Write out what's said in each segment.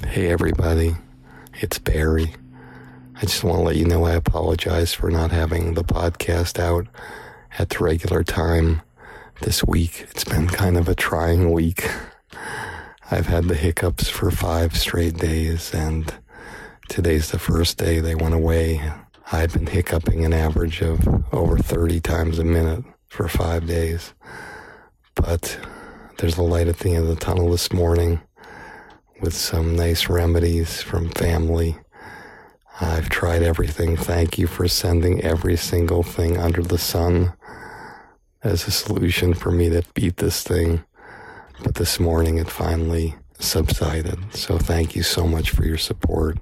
Hey, everybody. It's Barry. I just want to let you know I apologize for not having the podcast out at the regular time this week. It's been kind of a trying week. I've had the hiccups for five straight days, and today's the first day they went away. I've been hiccuping an average of over 30 times a minute for five days. But there's a light at the end of the tunnel this morning with some nice remedies from family. I've tried everything. Thank you for sending every single thing under the sun as a solution for me to beat this thing. But this morning it finally subsided. So thank you so much for your support.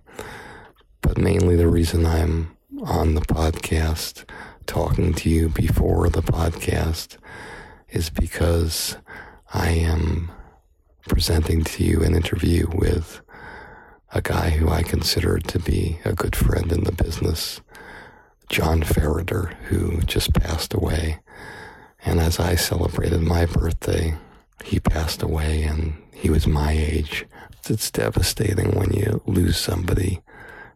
But mainly the reason I'm on the podcast talking to you before the podcast is because I am presenting to you an interview with a guy who I consider to be a good friend in the business, John Ferriter, who just passed away. And as I celebrated my birthday, he passed away and he was my age. It's devastating when you lose somebody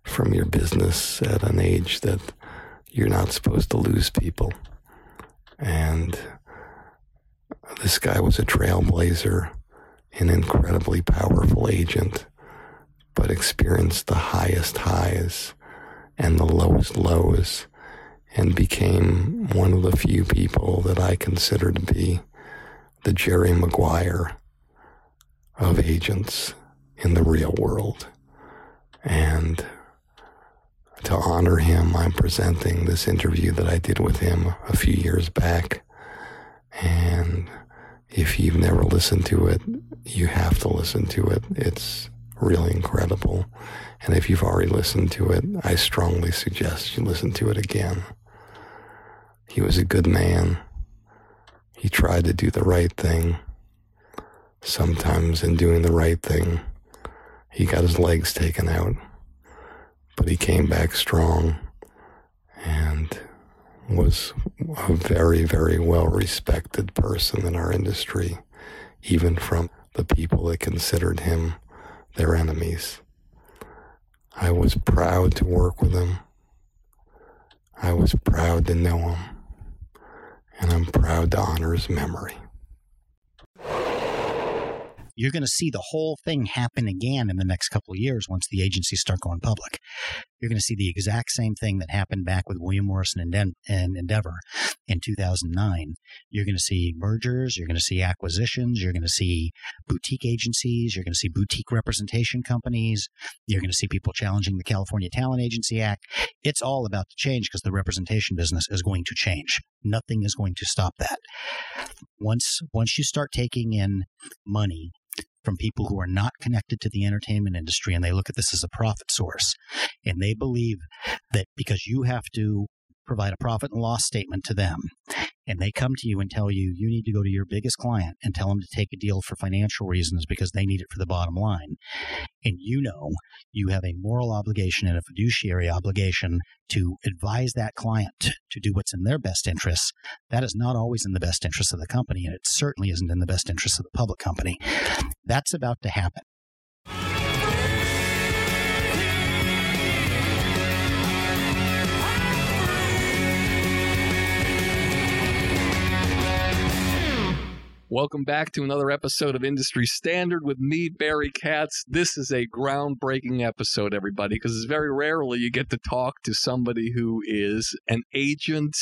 from your business at an age that you're not supposed to lose people. And this guy was a trailblazer an incredibly powerful agent, but experienced the highest highs and the lowest lows and became one of the few people that I consider to be the Jerry Maguire of agents in the real world. And to honor him, I'm presenting this interview that I did with him a few years back. And if you've never listened to it, you have to listen to it. It's really incredible. And if you've already listened to it, I strongly suggest you listen to it again. He was a good man. He tried to do the right thing. Sometimes in doing the right thing, he got his legs taken out, but he came back strong and was a very, very well respected person in our industry, even from the people that considered him their enemies. I was proud to work with him. I was proud to know him. And I'm proud to honor his memory you're going to see the whole thing happen again in the next couple of years once the agencies start going public. You're going to see the exact same thing that happened back with William Morrison and, Den- and Endeavor in 2009. You're going to see mergers, you're going to see acquisitions, you're going to see boutique agencies, you're going to see boutique representation companies, you're going to see people challenging the California Talent Agency Act. It's all about to change because the representation business is going to change. Nothing is going to stop that. Once once you start taking in money from people who are not connected to the entertainment industry and they look at this as a profit source. And they believe that because you have to provide a profit and loss statement to them and they come to you and tell you you need to go to your biggest client and tell them to take a deal for financial reasons because they need it for the bottom line, and you know you have a moral obligation and a fiduciary obligation to advise that client to do what's in their best interests, that is not always in the best interest of the company, and it certainly isn't in the best interest of the public company. That's about to happen. Welcome back to another episode of Industry Standard with me, Barry Katz. This is a groundbreaking episode, everybody, because very rarely you get to talk to somebody who is an agent,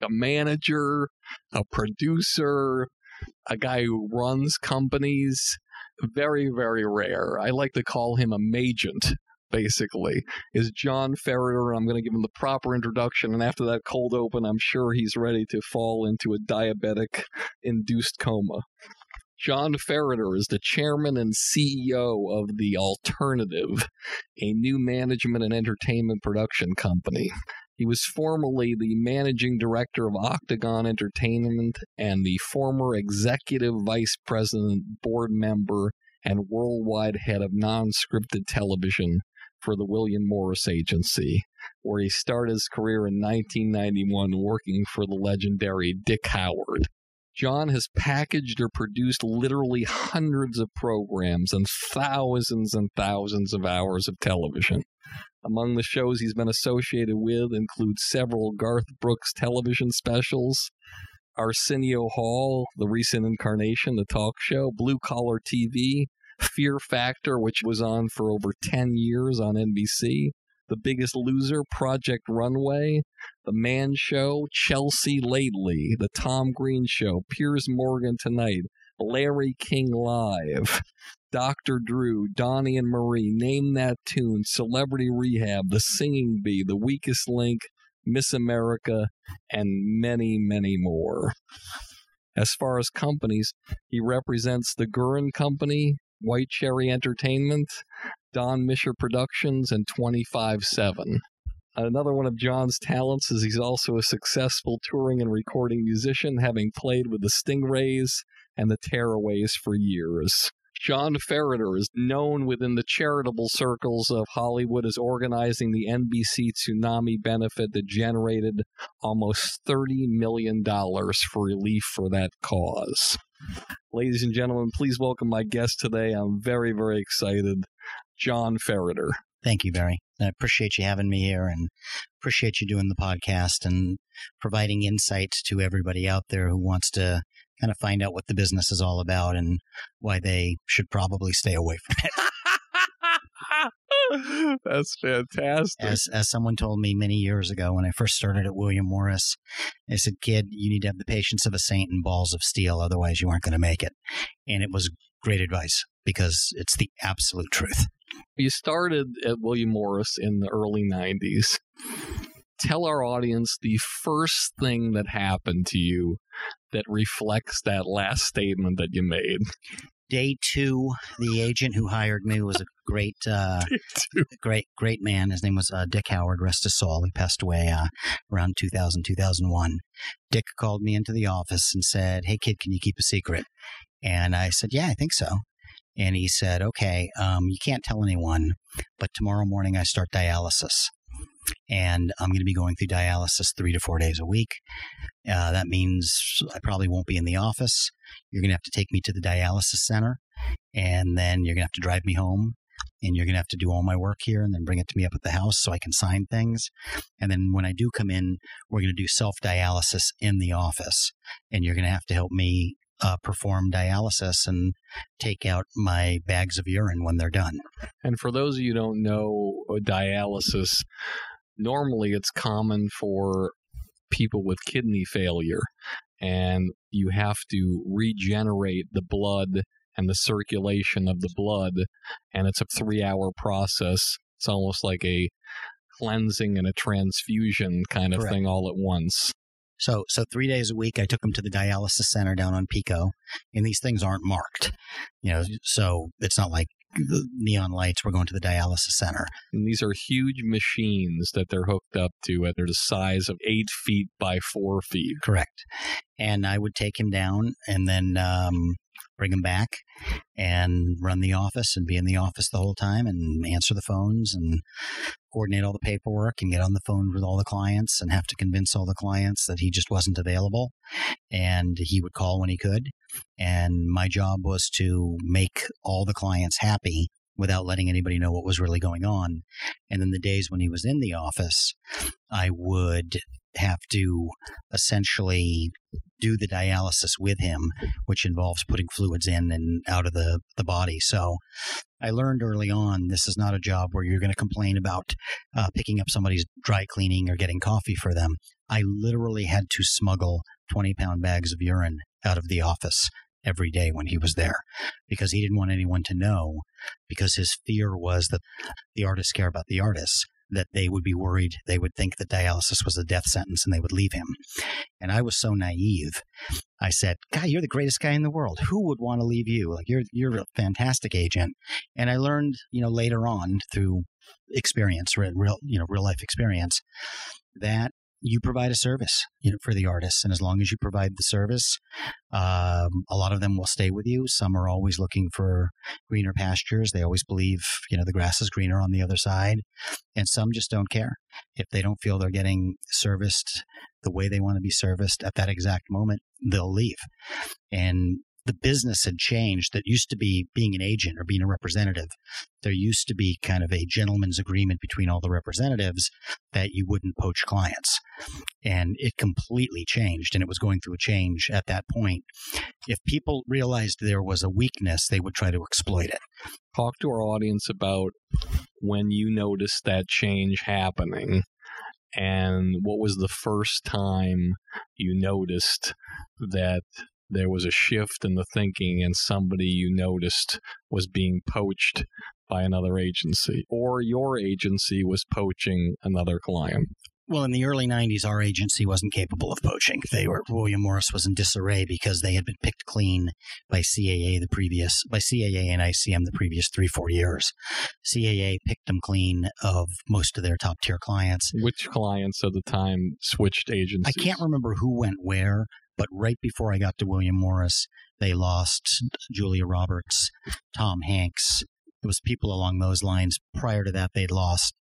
a manager, a producer, a guy who runs companies. Very, very rare. I like to call him a magent basically, is John Ferriter. I'm going to give him the proper introduction. And after that cold open, I'm sure he's ready to fall into a diabetic induced coma. John Ferriter is the chairman and CEO of The Alternative, a new management and entertainment production company. He was formerly the managing director of Octagon Entertainment and the former executive vice president, board member, and worldwide head of non scripted television for the William Morris Agency, where he started his career in 1991 working for the legendary Dick Howard. John has packaged or produced literally hundreds of programs and thousands and thousands of hours of television. Among the shows he's been associated with include several Garth Brooks television specials, Arsenio Hall, the recent incarnation, the talk show, Blue Collar TV, Fear Factor, which was on for over 10 years on NBC, The Biggest Loser, Project Runway, The Man Show, Chelsea Lately, The Tom Green Show, Piers Morgan Tonight, Larry King Live, Dr. Drew, Donnie and Marie, Name That Tune, Celebrity Rehab, The Singing Bee, The Weakest Link, Miss America, and many, many more. As far as companies, he represents the Gurin Company, White Cherry Entertainment, Don Mischer Productions, and 25 7. Another one of John's talents is he's also a successful touring and recording musician, having played with the Stingrays and the Tearaways for years. John Ferriter is known within the charitable circles of Hollywood as organizing the NBC tsunami benefit that generated almost $30 million for relief for that cause. Ladies and gentlemen, please welcome my guest today. I'm very, very excited, John Ferriter. Thank you, Barry. I appreciate you having me here and appreciate you doing the podcast and providing insight to everybody out there who wants to kind of find out what the business is all about and why they should probably stay away from it. That's fantastic. As as someone told me many years ago when I first started at William Morris, they said, "Kid, you need to have the patience of a saint and balls of steel, otherwise you aren't going to make it." And it was great advice because it's the absolute truth. You started at William Morris in the early 90s. Tell our audience the first thing that happened to you that reflects that last statement that you made. Day two, the agent who hired me was a great, uh, great, great man. His name was uh, Dick Howard, rest his soul. He passed away uh, around 2000, 2001. Dick called me into the office and said, Hey, kid, can you keep a secret? And I said, Yeah, I think so. And he said, Okay, um, you can't tell anyone, but tomorrow morning I start dialysis. And I'm going to be going through dialysis three to four days a week. Uh, that means I probably won't be in the office. You're going to have to take me to the dialysis center, and then you're going to have to drive me home and you're going to have to do all my work here and then bring it to me up at the house so I can sign things. And then when I do come in, we're going to do self dialysis in the office, and you're going to have to help me uh, perform dialysis and take out my bags of urine when they're done. And for those of you who don't know uh, dialysis, normally it's common for people with kidney failure, and you have to regenerate the blood and the circulation of the blood, and it's a three hour process. It's almost like a cleansing and a transfusion kind of Correct. thing all at once. So, so three days a week, I took him to the dialysis center down on Pico, and these things aren't marked, you know. So it's not like the neon lights. We're going to the dialysis center. And these are huge machines that they're hooked up to, and they're the size of eight feet by four feet. Correct. And I would take him down and then um, bring him back and run the office and be in the office the whole time and answer the phones and coordinate all the paperwork and get on the phone with all the clients and have to convince all the clients that he just wasn't available and he would call when he could and my job was to make all the clients happy without letting anybody know what was really going on. And then the days when he was in the office, I would have to essentially do the dialysis with him, which involves putting fluids in and out of the, the body. So I learned early on this is not a job where you're going to complain about uh, picking up somebody's dry cleaning or getting coffee for them. I literally had to smuggle 20 pound bags of urine out of the office every day when he was there because he didn't want anyone to know because his fear was that the artists care about the artists that they would be worried they would think that dialysis was a death sentence and they would leave him. And i was so naive. I said guy you're the greatest guy in the world. Who would want to leave you? Like you're you're a fantastic agent. And i learned you know later on through experience real you know real life experience that you provide a service you know, for the artists. And as long as you provide the service, um, a lot of them will stay with you. Some are always looking for greener pastures. They always believe, you know, the grass is greener on the other side. And some just don't care. If they don't feel they're getting serviced the way they want to be serviced at that exact moment, they'll leave. And the business had changed that used to be being an agent or being a representative. There used to be kind of a gentleman's agreement between all the representatives that you wouldn't poach clients. And it completely changed and it was going through a change at that point. If people realized there was a weakness, they would try to exploit it. Talk to our audience about when you noticed that change happening and what was the first time you noticed that there was a shift in the thinking and somebody you noticed was being poached by another agency or your agency was poaching another client? Well, in the early 90s, our agency wasn't capable of poaching. They were William Morris was in disarray because they had been picked clean by CAA the previous by CAA and ICM the previous three four years. CAA picked them clean of most of their top tier clients. Which clients at the time switched agencies? I can't remember who went where, but right before I got to William Morris, they lost Julia Roberts, Tom Hanks. It was people along those lines. Prior to that, they'd lost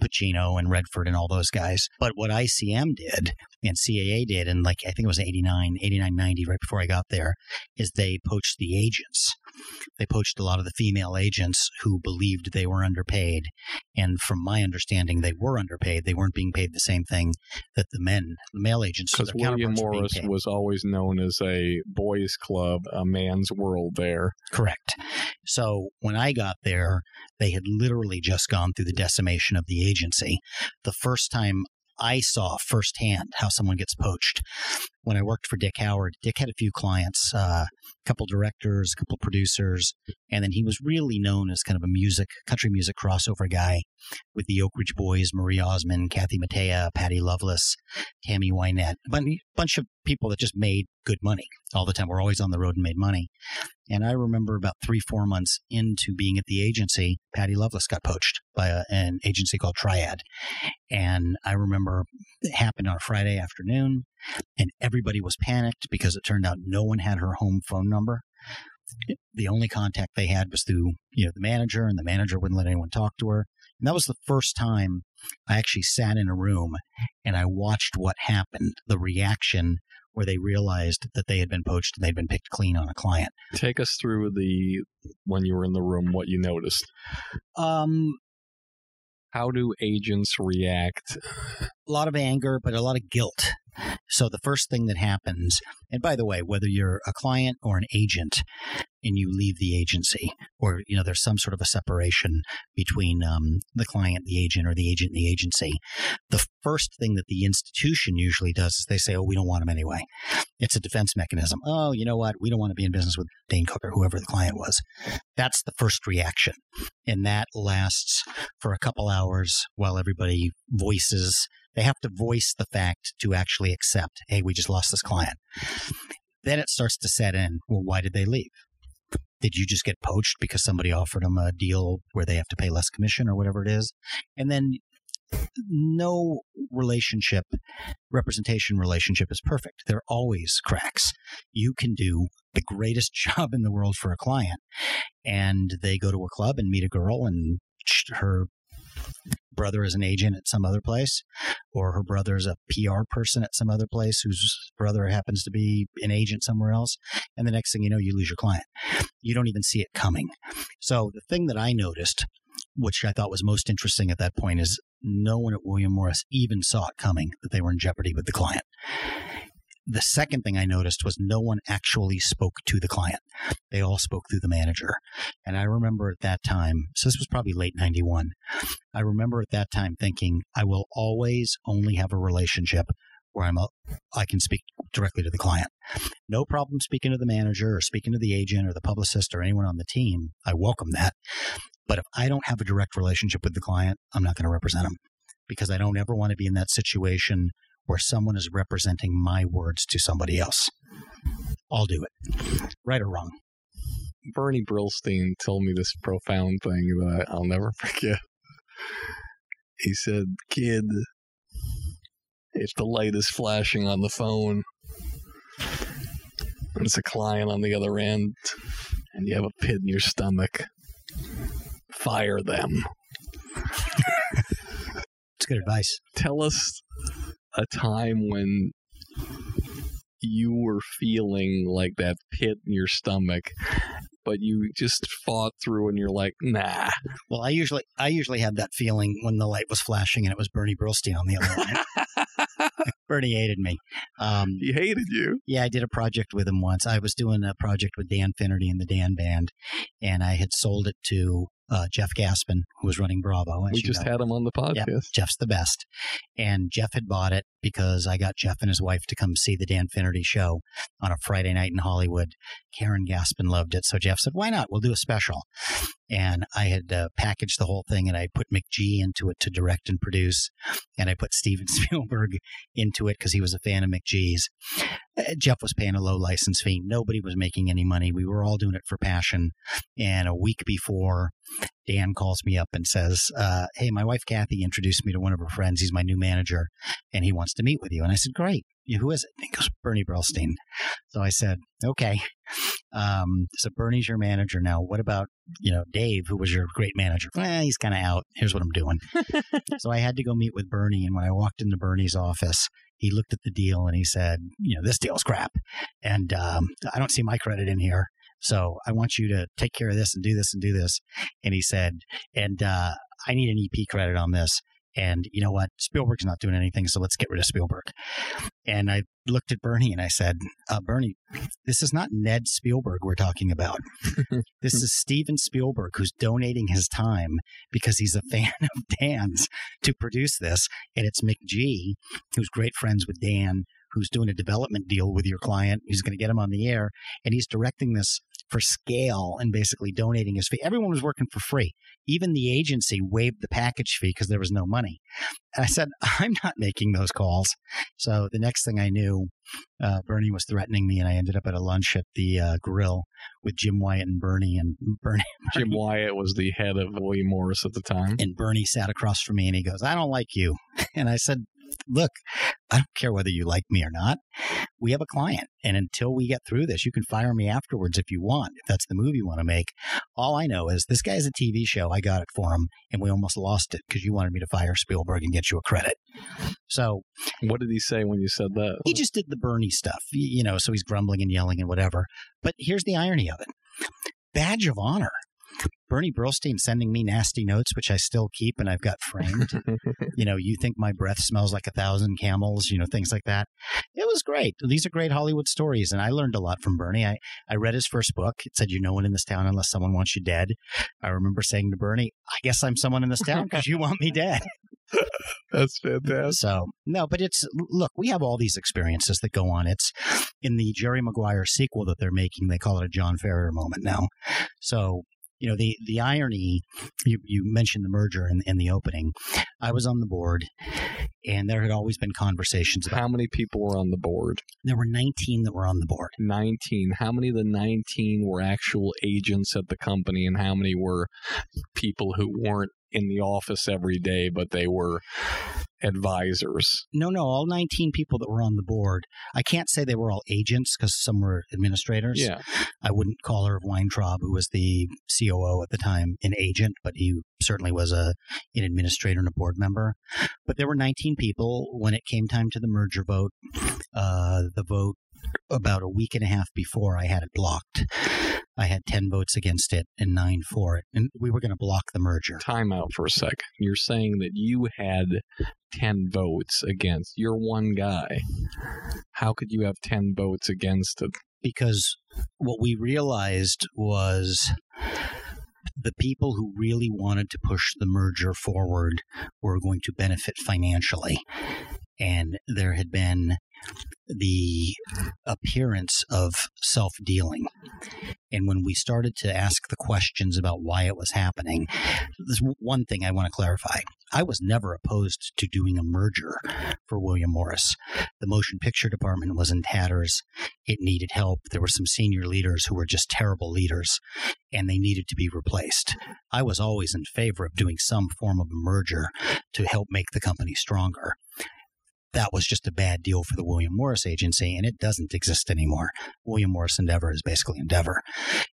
Pacino and Redford and all those guys. But what ICM did and CAA did, and like I think it was 89, 89, 90, right before I got there, is they poached the agents. They poached a lot of the female agents who believed they were underpaid. And from my understanding, they were underpaid. They weren't being paid the same thing that the men, the male agents, because William Morris was always known as a boys' club, a man's world there. Correct. So when I got there, they had literally just gone through the decimation of the agency. The first time I saw firsthand how someone gets poached when I worked for Dick Howard. Dick had a few clients, uh, a couple directors, a couple producers, and then he was really known as kind of a music, country music crossover guy with the Oak Ridge Boys, Marie Osmond, Kathy Mattea, Patty Loveless, Tammy Wynette, a bunch of people that just made good money all the time. We're always on the road and made money. And I remember about three, four months into being at the agency, Patty Loveless got poached by a, an agency called Triad. And I remember it happened on a Friday afternoon, and everybody was panicked because it turned out no one had her home phone number. The only contact they had was through, you know, the manager, and the manager wouldn't let anyone talk to her. And that was the first time I actually sat in a room and I watched what happened, the reaction where they realized that they had been poached and they'd been picked clean on a client. Take us through the when you were in the room, what you noticed. Um, how do agents react? A lot of anger, but a lot of guilt. So the first thing that happens, and by the way, whether you're a client or an agent and you leave the agency, or you know there's some sort of a separation between um, the client, the agent, or the agent and the agency, the first thing that the institution usually does is they say, "Oh, we don't want him anyway." It's a defense mechanism. Oh, you know what? We don't want to be in business with Dane Cook or whoever the client was. That's the first reaction, and that lasts for a couple hours while everybody voices they have to voice the fact to actually accept, hey, we just lost this client. Then it starts to set in. Well, why did they leave? Did you just get poached because somebody offered them a deal where they have to pay less commission or whatever it is? And then no relationship, representation relationship is perfect. There are always cracks. You can do the greatest job in the world for a client, and they go to a club and meet a girl, and her brother is an agent at some other place, or her brother's a PR person at some other place whose brother happens to be an agent somewhere else. And the next thing you know, you lose your client. You don't even see it coming. So the thing that I noticed, which I thought was most interesting at that point, is no one at William Morris even saw it coming that they were in jeopardy with the client. The second thing I noticed was no one actually spoke to the client. They all spoke through the manager. And I remember at that time, so this was probably late 91, I remember at that time thinking, I will always only have a relationship where I'm a, I can speak directly to the client. No problem speaking to the manager or speaking to the agent or the publicist or anyone on the team. I welcome that. But if I don't have a direct relationship with the client, I'm not going to represent them because I don't ever want to be in that situation where someone is representing my words to somebody else. I'll do it, right or wrong. Bernie Brillstein told me this profound thing that I'll never forget. He said, Kid, if the light is flashing on the phone and it's a client on the other end and you have a pit in your stomach, fire them. It's good advice. Tell us a time when you were feeling like that pit in your stomach but you just fought through and you're like nah Well, I usually I usually had that feeling when the light was flashing and it was Bernie Brillstein on the other line. Bernie hated me. Um, he hated you yeah, I did a project with him once. I was doing a project with Dan Finnerty and the Dan Band, and I had sold it to uh, Jeff Gaspin, who was running Bravo. we just know. had him on the podcast Jeff's the best. And Jeff had bought it because I got Jeff and his wife to come see the Dan Finnerty show on a Friday night in Hollywood. Karen Gaspin loved it. So Jeff said, why not? We'll do a special. And I had uh, packaged the whole thing and I put McG into it to direct and produce. And I put Steven Spielberg into it because he was a fan of McG's. Uh, Jeff was paying a low license fee. Nobody was making any money. We were all doing it for passion. And a week before, Dan calls me up and says, uh, Hey, my wife Kathy introduced me to one of her friends. He's my new manager and he wants to meet with you. And I said, Great. Who is it? And he goes, Bernie Brillstein. So I said, Okay. Um, so Bernie's your manager now. What about, you know, Dave, who was your great manager? Well, he's kind of out. Here's what I'm doing. so I had to go meet with Bernie. And when I walked into Bernie's office, he looked at the deal and he said, You know, this deal's crap. And um, I don't see my credit in here. So I want you to take care of this and do this and do this. And he said, and uh, I need an EP credit on this. And you know what? Spielberg's not doing anything, so let's get rid of Spielberg. And I looked at Bernie and I said, uh, Bernie, this is not Ned Spielberg we're talking about. this is Steven Spielberg who's donating his time because he's a fan of Dan's to produce this. And it's McG, who's great friends with Dan, who's doing a development deal with your client. He's going to get him on the air, and he's directing this for scale and basically donating his fee. Everyone was working for free. Even the agency waived the package fee because there was no money. And I said, I'm not making those calls. So the next thing I knew, uh, Bernie was threatening me, and I ended up at a lunch at the uh, grill with Jim Wyatt and Bernie. And Bernie, jim wyatt was the head of william morris at the time and Bernie sat across from me and he goes, I don't like you. And I said, Look, I don't care whether you like me or not. We have a client. And until we get through this, you can fire me afterwards if you want, if that's the move you want to make. All I know is this guy's a TV show. I got it for him and we almost lost it because you wanted me to fire Spielberg and get you a credit. So what did he say when you said that he just did the Bernie stuff, you know, so he's grumbling and yelling and whatever. But here's the irony of it badge of honor. Bernie Brillstein sending me nasty notes, which I still keep and I've got framed. you know, you think my breath smells like a thousand camels, you know, things like that. It was great. These are great Hollywood stories. And I learned a lot from Bernie. I, I read his first book. It said, You're no one in this town unless someone wants you dead. I remember saying to Bernie, I guess I'm someone in this town because you want me dead. that's fantastic So no, but it's look, we have all these experiences that go on. It's in the Jerry Maguire sequel that they're making. They call it a John Ferriter moment now. So you know the the irony. You, you mentioned the merger in, in the opening. I was on the board, and there had always been conversations about. How many people were on the board? There were 19 that were on the board. 19. How many of the 19 were actual agents at the company, and how many were people who weren't in the office every day, but they were advisors? No, no, all 19 people that were on the board. I can't say they were all agents because some were administrators. Yeah. I wouldn't call Irv Weintraub, who was the COO at the time, an agent, but he certainly was a an administrator and a board member. But there were 19 people when it came time to the merger vote. Uh, the vote about a week and a half before I had it blocked. I had 10 votes against it and nine for it. And we were going to block the merger. Time out for a second. You're saying that you had 10 votes against. You're one guy. How could you have 10 votes against it? Because what we realized was the people who really wanted to push the merger forward were going to benefit financially. And there had been the appearance of self dealing. And when we started to ask the questions about why it was happening, there's one thing I want to clarify. I was never opposed to doing a merger for William Morris. The motion picture department was in tatters. It needed help. There were some senior leaders who were just terrible leaders, and they needed to be replaced. I was always in favor of doing some form of a merger to help make the company stronger that was just a bad deal for the William Morris agency, and it doesn't exist anymore. William Morris Endeavor is basically Endeavor,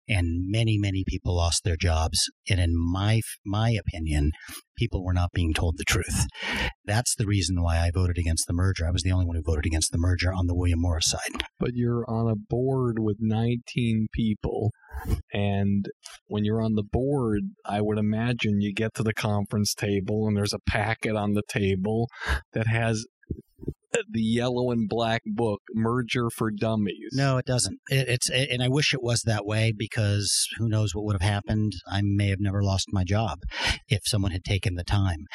and many, many people lost their jobs. And in my my opinion, people were not being told the truth. That's the reason why I voted against the merger. I was the only one who voted against the merger on the William Morris side. But you're on a board with 19 people. And when you're on the board, I would imagine you get to the conference table and there's a packet on the table that has the yellow and black book merger for dummies. No it doesn't. It, it's it, and i wish it was that way because who knows what would have happened. I may have never lost my job if someone had taken the time.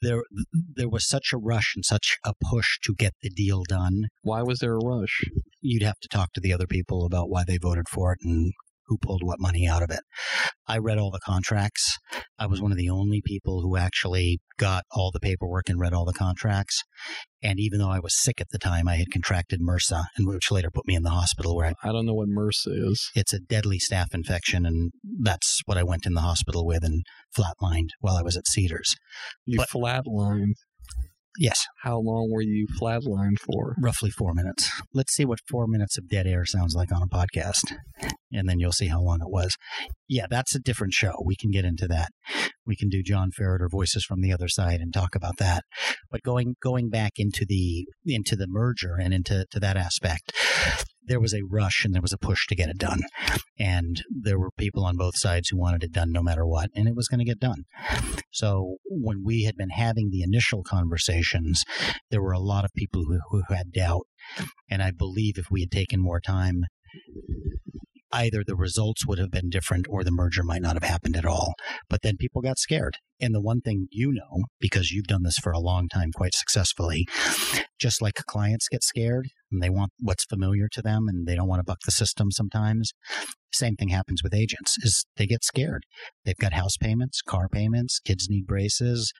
There there was such a rush and such a push to get the deal done. Why was there a rush? You'd have to talk to the other people about why they voted for it and who pulled what money out of it. I read all the contracts. I was one of the only people who actually got all the paperwork and read all the contracts. And even though I was sick at the time, I had contracted MRSA, and which later put me in the hospital. Where I, I don't know what MRSA is. It's a deadly staph infection, and that's what I went in the hospital with and flatlined while I was at Cedars. You but, flatlined. Yes. How long were you flatlined for? Roughly four minutes. Let's see what four minutes of dead air sounds like on a podcast, and then you'll see how long it was. Yeah, that's a different show. We can get into that. We can do John Ferriter voices from the other side and talk about that. But going going back into the into the merger and into to that aspect, there was a rush and there was a push to get it done. And there were people on both sides who wanted it done no matter what, and it was going to get done. So when we had been having the initial conversations, there were a lot of people who, who had doubt. And I believe if we had taken more time, either the results would have been different or the merger might not have happened at all. But then people got scared. And the one thing you know, because you've done this for a long time quite successfully, just like clients get scared and they want what's familiar to them and they don't want to buck the system sometimes, same thing happens with agents is they get scared. They've got house payments, car payments, kids need braces,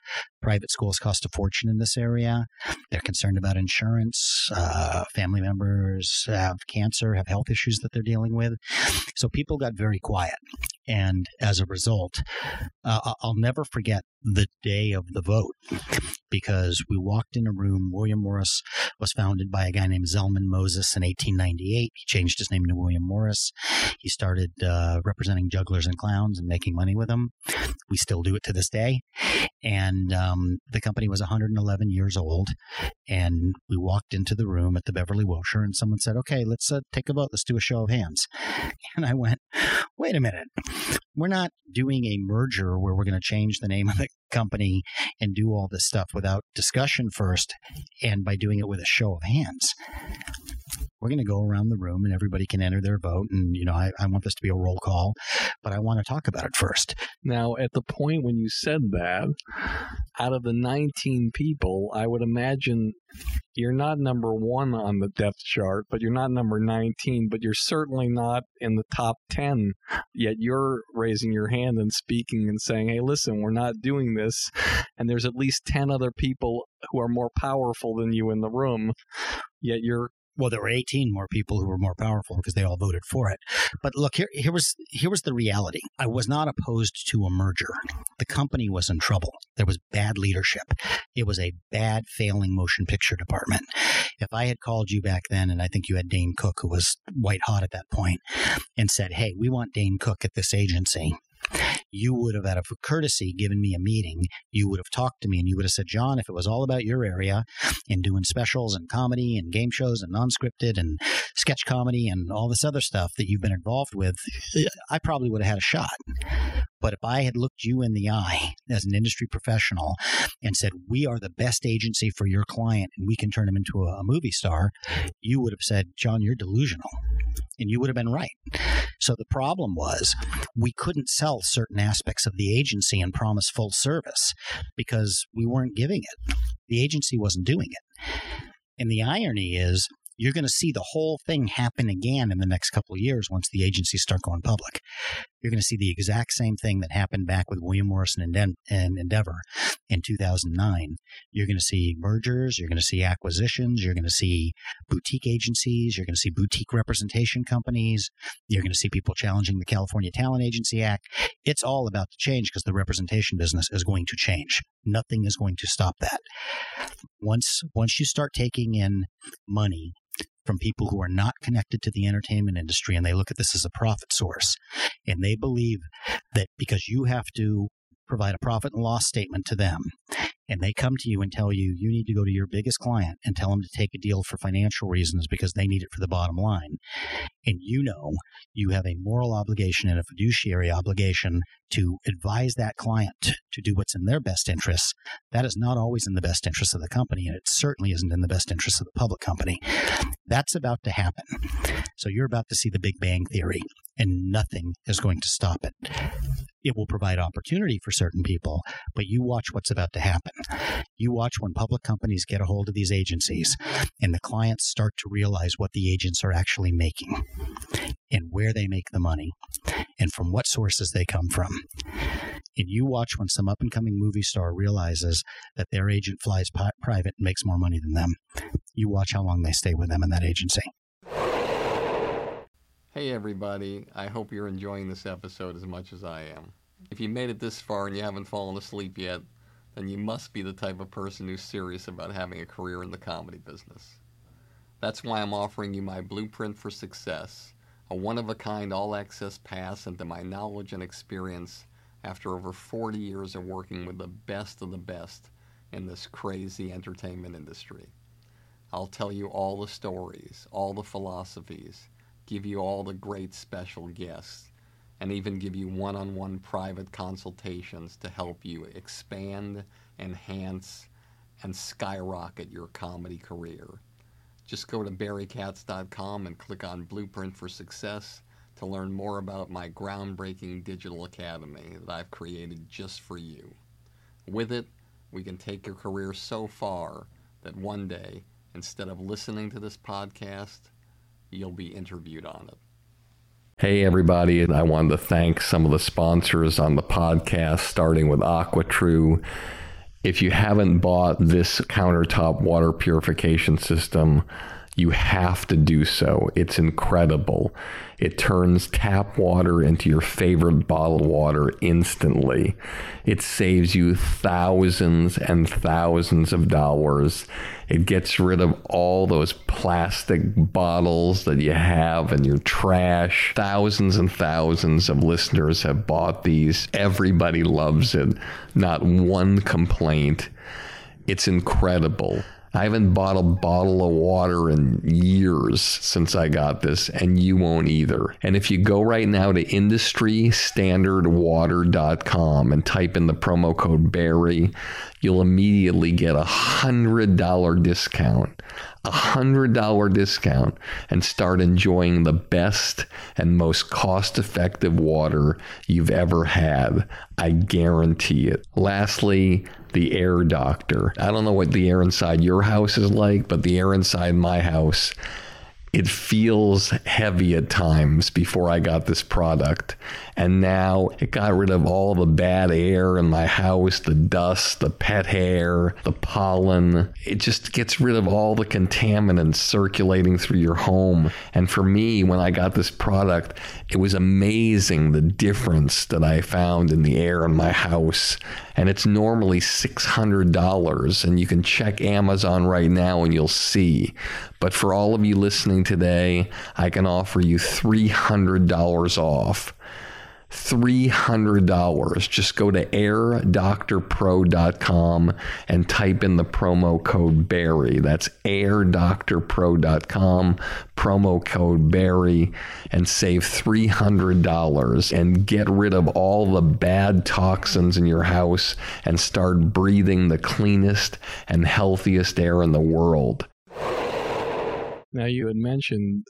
private schools cost a fortune in this area. They're concerned about insurance. Uh, family members have cancer, have health issues that they're dealing with. So people got very quiet. And as a result, uh, I'll never forget the day of the vote because we walked in a room. William Morris was founded by a guy named Zelman Moses in 1898. He changed his name to William Morris. He started uh, representing jugglers and clowns and making money with them. We still do it to this day. And um, the company was 111 years old. And we walked into the room at the Beverly Wilshire, and someone said, "Okay, let's uh, take a vote. Let's do a show of hands." And I went, "Wait a minute. We're not doing a merger where we're going to change the name of the company and do all this stuff without discussion first and by doing it with a show of hands. We're going to go around the room and everybody can enter their vote. And, you know, I, I want this to be a roll call, but I want to talk about it first. Now, at the point when you said that, out of the 19 people, I would imagine you're not number one on the depth chart, but you're not number 19, but you're certainly not in the top 10. Yet you're raising your hand and speaking and saying, hey, listen, we're not doing this. And there's at least 10 other people who are more powerful than you in the room. Yet you're well, there were 18 more people who were more powerful because they all voted for it. But look, here, here was here was the reality. I was not opposed to a merger. The company was in trouble. There was bad leadership. It was a bad, failing motion picture department. If I had called you back then, and I think you had Dane Cook, who was white hot at that point, and said, "Hey, we want Dane Cook at this agency," you would have, out of courtesy, given me a meeting. You would have talked to me and you would have said, John, if it was all about your area and doing specials and comedy and game shows and non scripted and sketch comedy and all this other stuff that you've been involved with, I probably would have had a shot. But if I had looked you in the eye as an industry professional and said, We are the best agency for your client and we can turn him into a, a movie star, you would have said, John, you're delusional. And you would have been right. So the problem was we couldn't sell certain aspects of the agency and promise full service because we weren't giving it. The agency wasn't doing it. And the irony is you're going to see the whole thing happen again in the next couple of years once the agencies start going public. You're going to see the exact same thing that happened back with William Morrison and, Den- and Endeavor in 2009. You're going to see mergers, you're going to see acquisitions, you're going to see boutique agencies, you're going to see boutique representation companies, you're going to see people challenging the California Talent Agency Act. It's all about to change because the representation business is going to change. Nothing is going to stop that. Once once you start taking in money from people who are not connected to the entertainment industry and they look at this as a profit source. And they believe that because you have to provide a profit and loss statement to them and they come to you and tell you you need to go to your biggest client and tell them to take a deal for financial reasons because they need it for the bottom line. And you know you have a moral obligation and a fiduciary obligation to advise that client to do what's in their best interests that is not always in the best interest of the company and it certainly isn't in the best interest of the public company. That's about to happen. So you're about to see the big bang theory and nothing is going to stop it. It will provide opportunity for certain people, but you watch what's about to happen. You watch when public companies get a hold of these agencies and the clients start to realize what the agents are actually making and where they make the money and from what sources they come from. And you watch when some up and coming movie star realizes that their agent flies pi- private and makes more money than them. You watch how long they stay with them in that agency. Hey, everybody. I hope you're enjoying this episode as much as I am. If you made it this far and you haven't fallen asleep yet, then you must be the type of person who's serious about having a career in the comedy business. That's why I'm offering you my Blueprint for Success, a one of a kind all access pass into my knowledge and experience after over 40 years of working with the best of the best in this crazy entertainment industry. I'll tell you all the stories, all the philosophies, give you all the great special guests, and even give you one on one private consultations to help you expand, enhance, and skyrocket your comedy career. Just go to barrykatz.com and click on Blueprint for Success to learn more about my groundbreaking digital academy that I've created just for you. With it, we can take your career so far that one day, instead of listening to this podcast, you'll be interviewed on it. Hey, everybody. I wanted to thank some of the sponsors on the podcast, starting with AquaTrue. If you haven't bought this countertop water purification system, you have to do so. It's incredible. It turns tap water into your favorite bottled water instantly. It saves you thousands and thousands of dollars. It gets rid of all those plastic bottles that you have in your trash. Thousands and thousands of listeners have bought these. Everybody loves it. Not one complaint. It's incredible. I haven't bought a bottle of water in years since I got this, and you won't either. And if you go right now to industrystandardwater.com and type in the promo code Barry, you'll immediately get a $100 discount. A $100 discount and start enjoying the best and most cost effective water you've ever had. I guarantee it. Lastly, the air doctor. I don't know what the air inside your house is like, but the air inside my house it feels heavy at times before I got this product. And now it got rid of all the bad air in my house, the dust, the pet hair, the pollen. It just gets rid of all the contaminants circulating through your home. And for me, when I got this product, it was amazing the difference that I found in the air in my house. And it's normally $600. And you can check Amazon right now and you'll see. But for all of you listening today, I can offer you $300 off. $300. Just go to airdoctorpro.com and type in the promo code Barry. That's airdoctorpro.com, promo code Barry, and save $300 and get rid of all the bad toxins in your house and start breathing the cleanest and healthiest air in the world. Now, you had mentioned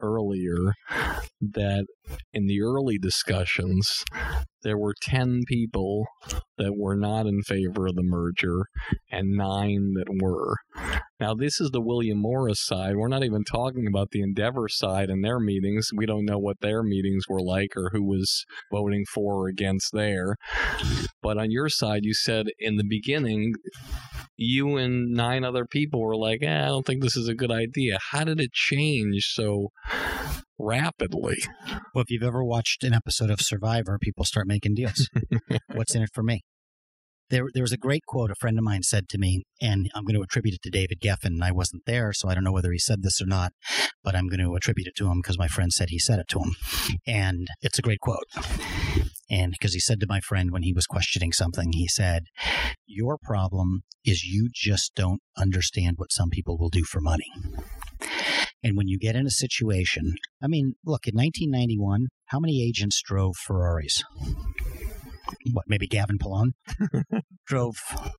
earlier that in the early discussions, there were 10 people that were not in favor of the merger and nine that were. Now, this is the William Morris side. We're not even talking about the Endeavor side and their meetings. We don't know what their meetings were like or who was voting for or against there. But on your side, you said in the beginning, you and nine other people were like, eh, I don't think this is a good idea. How did it change so rapidly? Well, if you've ever watched an episode of Survivor, people start making deals. What's in it for me? There, there was a great quote a friend of mine said to me, and I'm going to attribute it to David Geffen. I wasn't there, so I don't know whether he said this or not, but I'm going to attribute it to him because my friend said he said it to him. And it's a great quote. And because he said to my friend when he was questioning something, he said, Your problem is you just don't understand what some people will do for money. And when you get in a situation, I mean, look, in 1991, how many agents drove Ferraris? What, maybe Gavin Polone? drove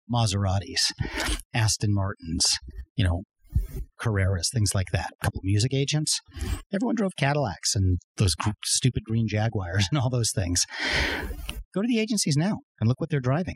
Maseratis, Aston Martins, you know, Carreras, things like that. A couple of music agents. Everyone drove Cadillacs and those stupid green Jaguars and all those things. Go to the agencies now and look what they're driving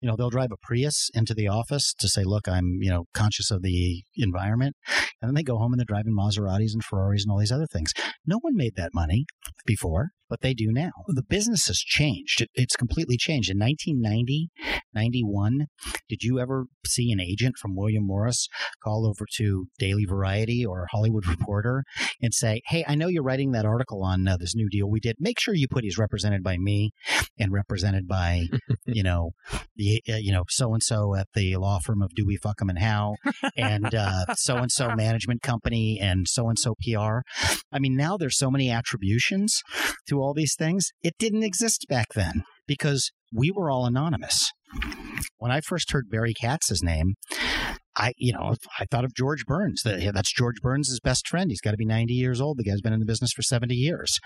you know they'll drive a prius into the office to say look i'm you know conscious of the environment. And then they go home and they're driving maseratis and ferraris and all these other things. No one made that money before but they do now. The business has changed. It, it's completely changed. In 1990 91 did you ever see an agent from william morris call over to daily variety or hollywood reporter and say hey i know you're writing that article on uh, this new deal we did. Make sure you put he's represented by me and represented by you know the uh, you know so and so at the law firm of Dewey Fuckham and Howe, and so and so management company, and so and so PR. I mean, now there's so many attributions to all these things. It didn't exist back then because we were all anonymous. When I first heard Barry Katz's name, I, you know, I thought of George Burns. That's George Burns' best friend. He's got to be 90 years old. The guy's been in the business for 70 years.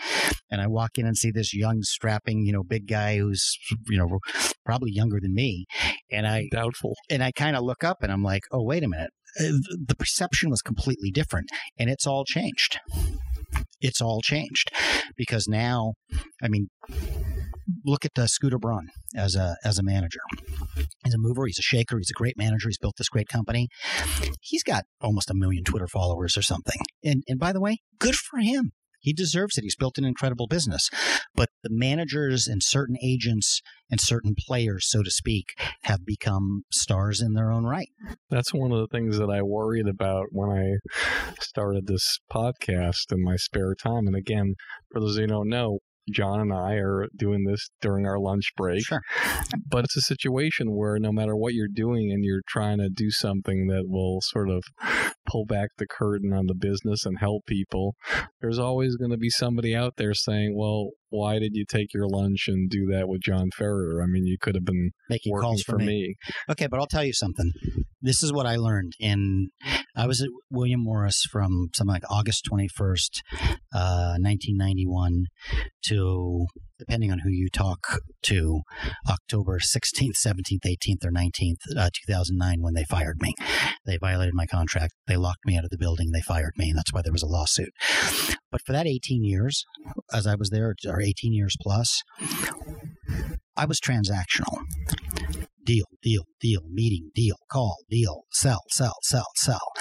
And I walk in and see this young, strapping, you know, big guy who's, you know, probably younger than me. And I doubtful. And I kind of look up and I'm like, oh, wait a minute. Uh, the perception was completely different, and it's all changed. It's all changed because now, I mean, look at Scooter Braun as a as a manager. He's a mover. He's a shaker. He's a great manager. He's built this great company. He's got almost a million Twitter followers or something. And and by the way, good for him. He deserves it. He's built an incredible business. But the managers and certain agents and certain players, so to speak, have become stars in their own right. That's one of the things that I worried about when I started this podcast in my spare time. And again, for those who don't know, John and I are doing this during our lunch break. Sure. But it's a situation where no matter what you're doing and you're trying to do something that will sort of pull back the curtain on the business and help people, there's always going to be somebody out there saying, well, why did you take your lunch and do that with John Ferriter? I mean, you could have been making calls for me. me. Okay, but I'll tell you something. this is what I learned. In I was at William Morris from something like August 21st, uh, 1991 to, depending on who you talk to, October 16th, 17th, 18th, or 19th, uh, 2009, when they fired me. They violated my contract. They locked me out of the building. They fired me. And that's why there was a lawsuit. But for that 18 years, as I was there, or 18 years plus, I was transactional deal, deal, deal, meeting, deal, call, deal, sell, sell, sell, sell.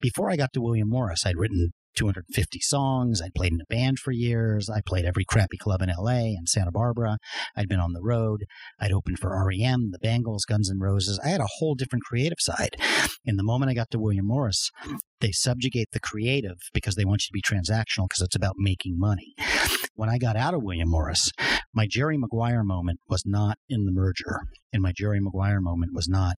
Before I got to William Morris, I'd written 250 songs. I'd played in a band for years. I played every crappy club in LA and Santa Barbara. I'd been on the road. I'd opened for REM, the Bangles, Guns N' Roses. I had a whole different creative side. And the moment I got to William Morris, they subjugate the creative because they want you to be transactional because it's about making money. When I got out of William Morris, my Jerry Maguire moment was not in the merger. And my Jerry Maguire moment was not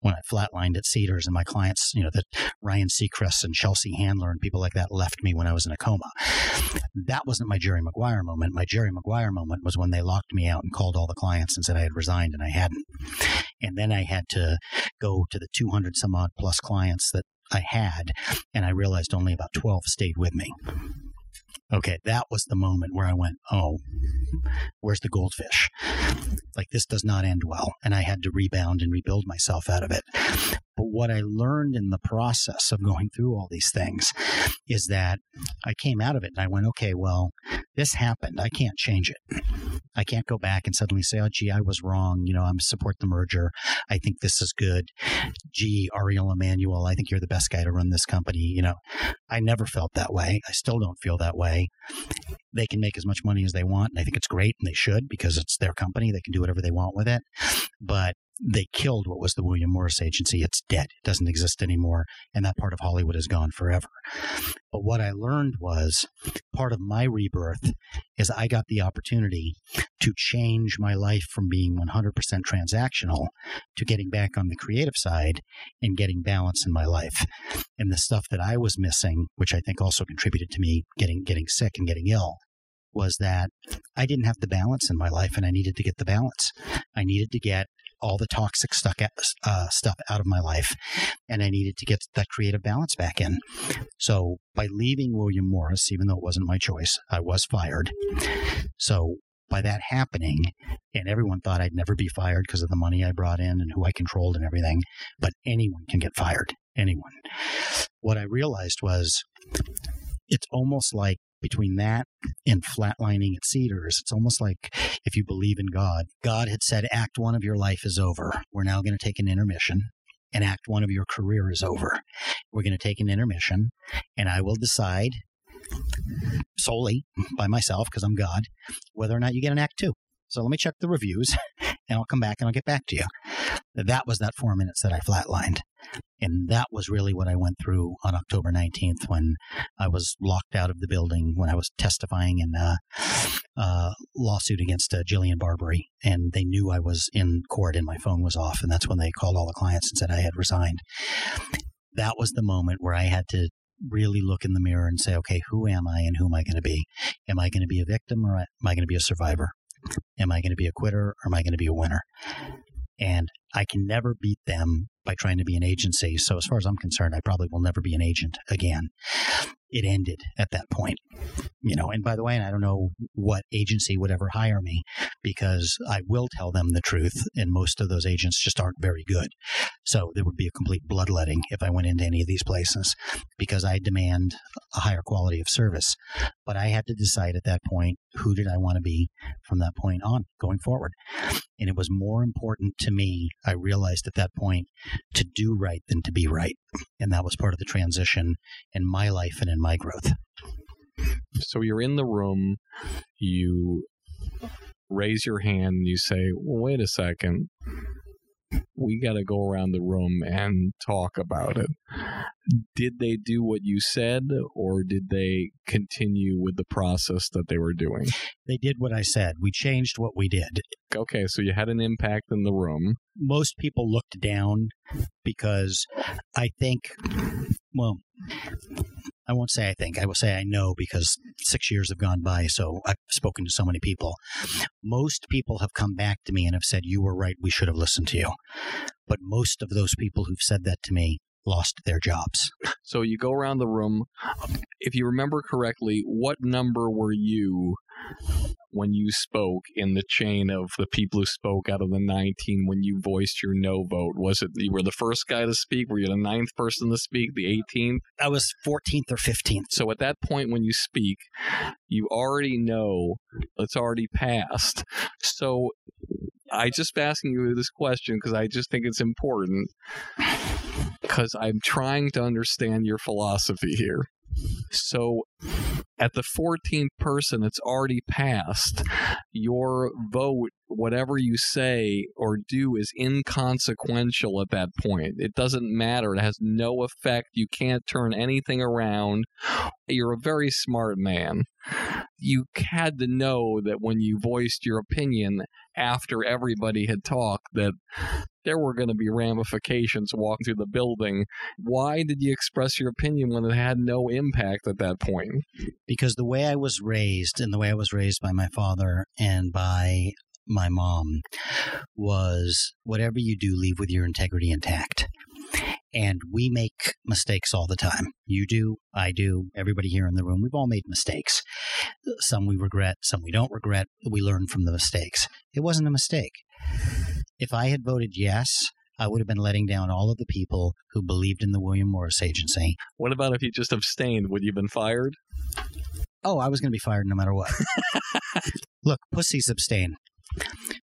when I flatlined at Cedars and my clients, you know, that Ryan Seacrest and Chelsea Handler and people like that left me when I was in a coma. That wasn't my Jerry Maguire moment. My Jerry Maguire moment was when they locked me out and called all the clients and said I had resigned and I hadn't. And then I had to go to the 200 some odd plus clients that I had, and I realized only about 12 stayed with me. Okay, that was the moment where I went, oh, where's the goldfish? Like, this does not end well. And I had to rebound and rebuild myself out of it. But what I learned in the process of going through all these things is that I came out of it and I went, okay, well, this happened. I can't change it. I can't go back and suddenly say, oh, gee, I was wrong. You know, I'm support the merger. I think this is good. Gee, Ariel Emanuel, I think you're the best guy to run this company. You know, I never felt that way. I still don't feel that way. They can make as much money as they want. And I think it's great and they should because it's their company. They can do whatever they want with it. But they killed what was the William Morris Agency. It's dead. It doesn't exist anymore. And that part of Hollywood is gone forever. But what I learned was part of my rebirth is I got the opportunity to change my life from being 100% transactional to getting back on the creative side and getting balance in my life. And the stuff that I was missing, which I think also contributed to me getting, getting sick and getting ill, was that I didn't have the balance in my life and I needed to get the balance. I needed to get all the toxic stuck uh, stuff out of my life, and I needed to get that creative balance back in. So by leaving William Morris, even though it wasn't my choice, I was fired. So by that happening, and everyone thought I'd never be fired because of the money I brought in and who I controlled and everything, but anyone can get fired. Anyone. What I realized was it's almost like between that and flatlining at Cedars, it's almost like if you believe in God, God had said, Act one of your life is over. We're now going to take an intermission. And act one of your career is over. We're going to take an intermission, and I will decide solely by myself, because I'm God, whether or not you get an act two. So let me check the reviews, and I'll come back and I'll get back to you. That was that four minutes that I flatlined. And that was really what I went through on October 19th when I was locked out of the building when I was testifying in a, a lawsuit against uh, Jillian Barberie. And they knew I was in court and my phone was off. And that's when they called all the clients and said I had resigned. That was the moment where I had to really look in the mirror and say, okay, who am I and who am I going to be? Am I going to be a victim or am I going to be a survivor? Am I going to be a quitter or am I going to be a winner? And I can never beat them by trying to be an agency. So, as far as I'm concerned, I probably will never be an agent again. It ended at that point, you know. And by the way, and I don't know what agency would ever hire me because I will tell them the truth, and most of those agents just aren't very good. So there would be a complete bloodletting if I went into any of these places because I demand a higher quality of service. But I had to decide at that point who did I want to be from that point on going forward. And it was more important to me, I realized at that point, to do right than to be right. And that was part of the transition in my life and in my growth. So you're in the room, you raise your hand, and you say, well, wait a second. We got to go around the room and talk about it. Did they do what you said, or did they continue with the process that they were doing? They did what I said. We changed what we did. Okay, so you had an impact in the room. Most people looked down because I think, well, I won't say I think. I will say I know because six years have gone by, so I've spoken to so many people. Most people have come back to me and have said, You were right, we should have listened to you. But most of those people who've said that to me lost their jobs. So you go around the room. If you remember correctly, what number were you when you spoke in the chain of the people who spoke out of the 19 when you voiced your no vote? Was it you were the first guy to speak? Were you the ninth person to speak? The 18th? I was 14th or 15th. So at that point, when you speak, you already know it's already passed. So I just asking you this question because I just think it's important because I'm trying to understand your philosophy here. So at the 14th person, it's already passed. Your vote, whatever you say or do, is inconsequential at that point. It doesn't matter. It has no effect. You can't turn anything around. You're a very smart man. You had to know that when you voiced your opinion after everybody had talked, that there were going to be ramifications walking through the building. Why did you express your opinion when it had no impact at that point? Because the way I was raised and the way I was raised by my father and by my mom was whatever you do, leave with your integrity intact. And we make mistakes all the time. You do, I do, everybody here in the room. We've all made mistakes. Some we regret, some we don't regret. We learn from the mistakes. It wasn't a mistake. If I had voted yes, I would have been letting down all of the people who believed in the William Morris Agency. What about if you just abstained? Would you have been fired? Oh, I was going to be fired no matter what. Look, pussies abstain.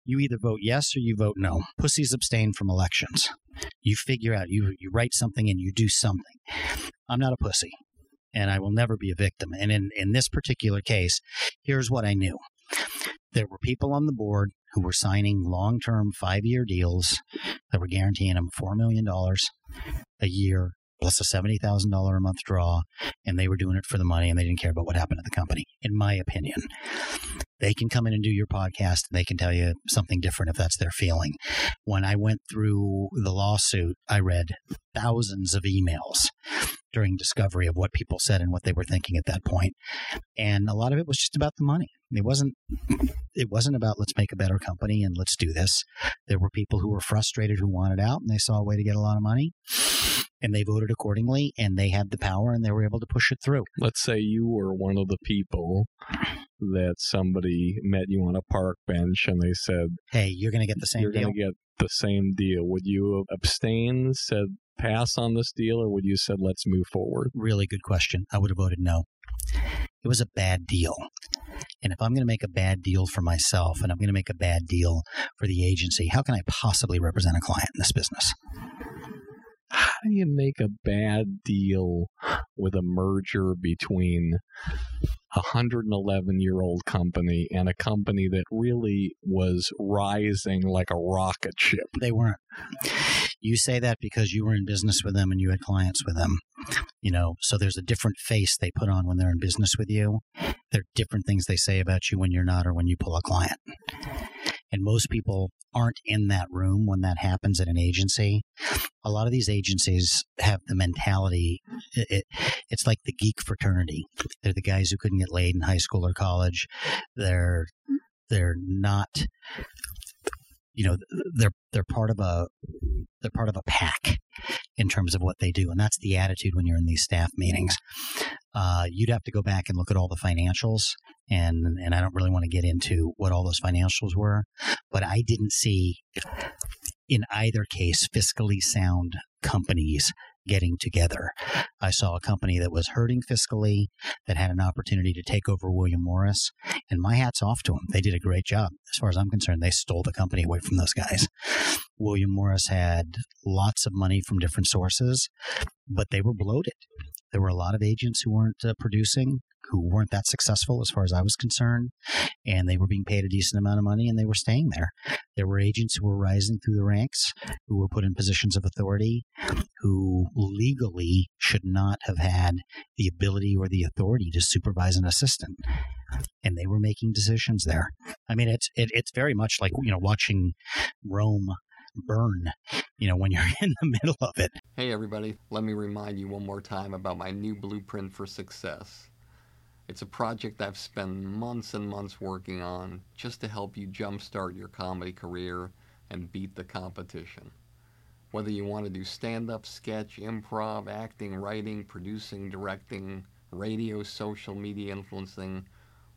You either vote yes or you vote no. Pussies abstain from elections. You figure out, you, you write something and you do something. I'm not a pussy, and I will never be a victim. And in, in this particular case, here's what I knew there were people on the board who were signing long term five year deals that were guaranteeing them $4 million a year plus a $70,000 a month draw, and they were doing it for the money and they didn't care about what happened to the company, in my opinion. They can come in and do your podcast and they can tell you something different if that's their feeling. When I went through the lawsuit, I read thousands of emails during discovery of what people said and what they were thinking at that point. And a lot of it was just about the money. It wasn't it wasn't about let's make a better company and let's do this. There were people who were frustrated who wanted out and they saw a way to get a lot of money and they voted accordingly and they had the power and they were able to push it through. Let's say you were one of the people that somebody met you on a park bench and they said, Hey, you're going to get the same You're deal. going to get the same deal. Would you abstain, said pass on this deal, or would you said let's move forward? Really good question. I would have voted no. It was a bad deal. And if I'm going to make a bad deal for myself and I'm going to make a bad deal for the agency, how can I possibly represent a client in this business? How do you make a bad deal with a merger between a 111 year old company and a company that really was rising like a rocket ship? They weren't. You say that because you were in business with them and you had clients with them. You know, so there's a different face they put on when they're in business with you. There are different things they say about you when you're not or when you pull a client. And most people aren't in that room when that happens at an agency. A lot of these agencies have the mentality, it, it, it's like the geek fraternity. They're the guys who couldn't get laid in high school or college. They're they're not you know they're they're part of a they're part of a pack in terms of what they do and that's the attitude when you're in these staff meetings. Uh, you'd have to go back and look at all the financials and and I don't really want to get into what all those financials were but I didn't see in either case fiscally sound companies getting together. I saw a company that was hurting fiscally that had an opportunity to take over William Morris, and my hat's off to them. They did a great job. As far as I'm concerned, they stole the company away from those guys. William Morris had lots of money from different sources, but they were bloated. There were a lot of agents who weren't uh, producing, who weren't that successful as far as I was concerned, and they were being paid a decent amount of money and they were staying there. There were agents who were rising through the ranks, who were put in positions of authority, who legally should not have had the ability or the authority to supervise an assistant. And they were making decisions there. I mean, it's it, it's very much like you know watching Rome burn. You know, when you're in the middle of it. Hey, everybody, let me remind you one more time about my new blueprint for success. It's a project I've spent months and months working on just to help you jumpstart your comedy career and beat the competition. Whether you want to do stand up, sketch, improv, acting, writing, producing, directing, radio, social media influencing,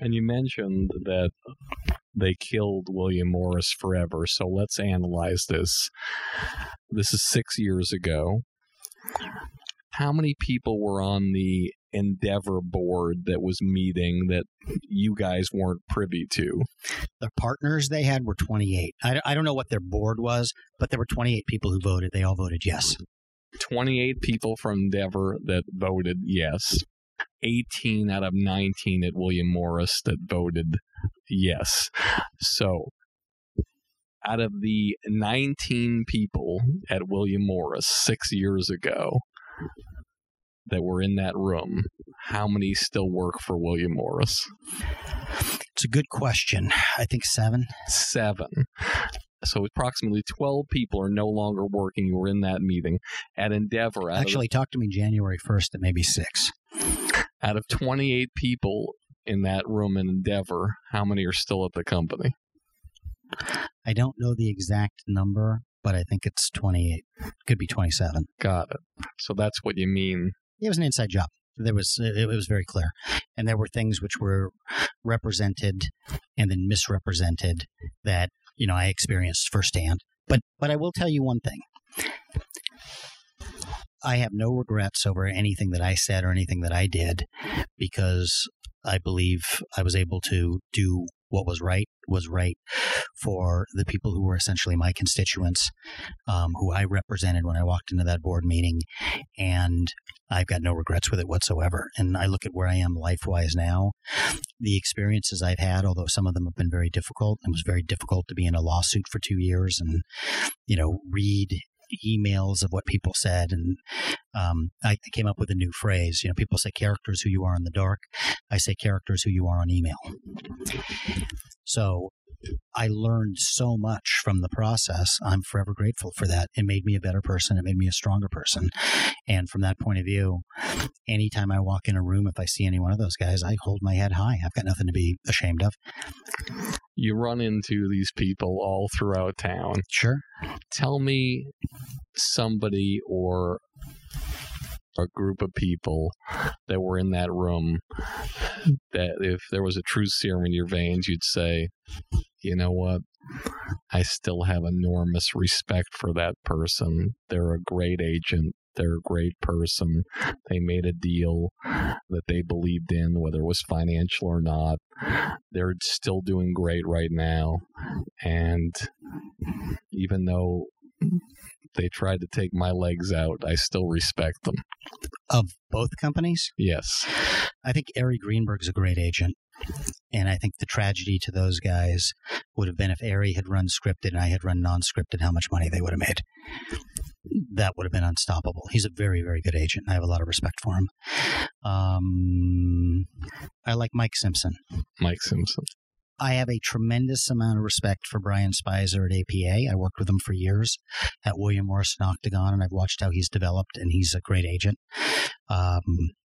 And you mentioned that they killed William Morris forever. So let's analyze this. This is six years ago. How many people were on the Endeavor board that was meeting that you guys weren't privy to? The partners they had were 28. I, I don't know what their board was, but there were 28 people who voted. They all voted yes. 28 people from Endeavor that voted yes. 18 out of 19 at William Morris that voted yes. So, out of the 19 people at William Morris six years ago that were in that room, how many still work for William Morris? It's a good question. I think seven. Seven. So approximately 12 people are no longer working who were in that meeting at Endeavor. Actually, talk to me January 1st at maybe six. Out of 28 people in that room in Endeavor, how many are still at the company? I don't know the exact number, but I think it's 28. Could be 27. Got it. So that's what you mean. It was an inside job. There was it was very clear, and there were things which were represented and then misrepresented that you know I experienced firsthand. But but I will tell you one thing. I have no regrets over anything that I said or anything that I did because I believe I was able to do what was right was right for the people who were essentially my constituents, um, who I represented when I walked into that board meeting, and I've got no regrets with it whatsoever. And I look at where I am life wise now, the experiences I've had, although some of them have been very difficult. It was very difficult to be in a lawsuit for two years and, you know, read emails of what people said and um, I came up with a new phrase you know people say characters who you are in the dark. I say characters who you are on email. So I learned so much from the process. I'm forever grateful for that. It made me a better person. It made me a stronger person. And from that point of view, anytime I walk in a room, if I see any one of those guys, I hold my head high. I've got nothing to be ashamed of. You run into these people all throughout town. Sure. Tell me somebody or a group of people that were in that room that if there was a true serum in your veins, you'd say, you know what? I still have enormous respect for that person. They're a great agent. They're a great person. They made a deal that they believed in, whether it was financial or not. They're still doing great right now. And even though they tried to take my legs out, I still respect them. Of both companies? Yes. I think Ari Greenburg's a great agent. And I think the tragedy to those guys would have been if Ari had run scripted and I had run non scripted, how much money they would have made. That would have been unstoppable. He's a very, very good agent. I have a lot of respect for him. Um, I like Mike Simpson. Mike Simpson. I have a tremendous amount of respect for Brian Spicer at APA. I worked with him for years at William Morris and Octagon, and I've watched how he's developed, and he's a great agent. Um,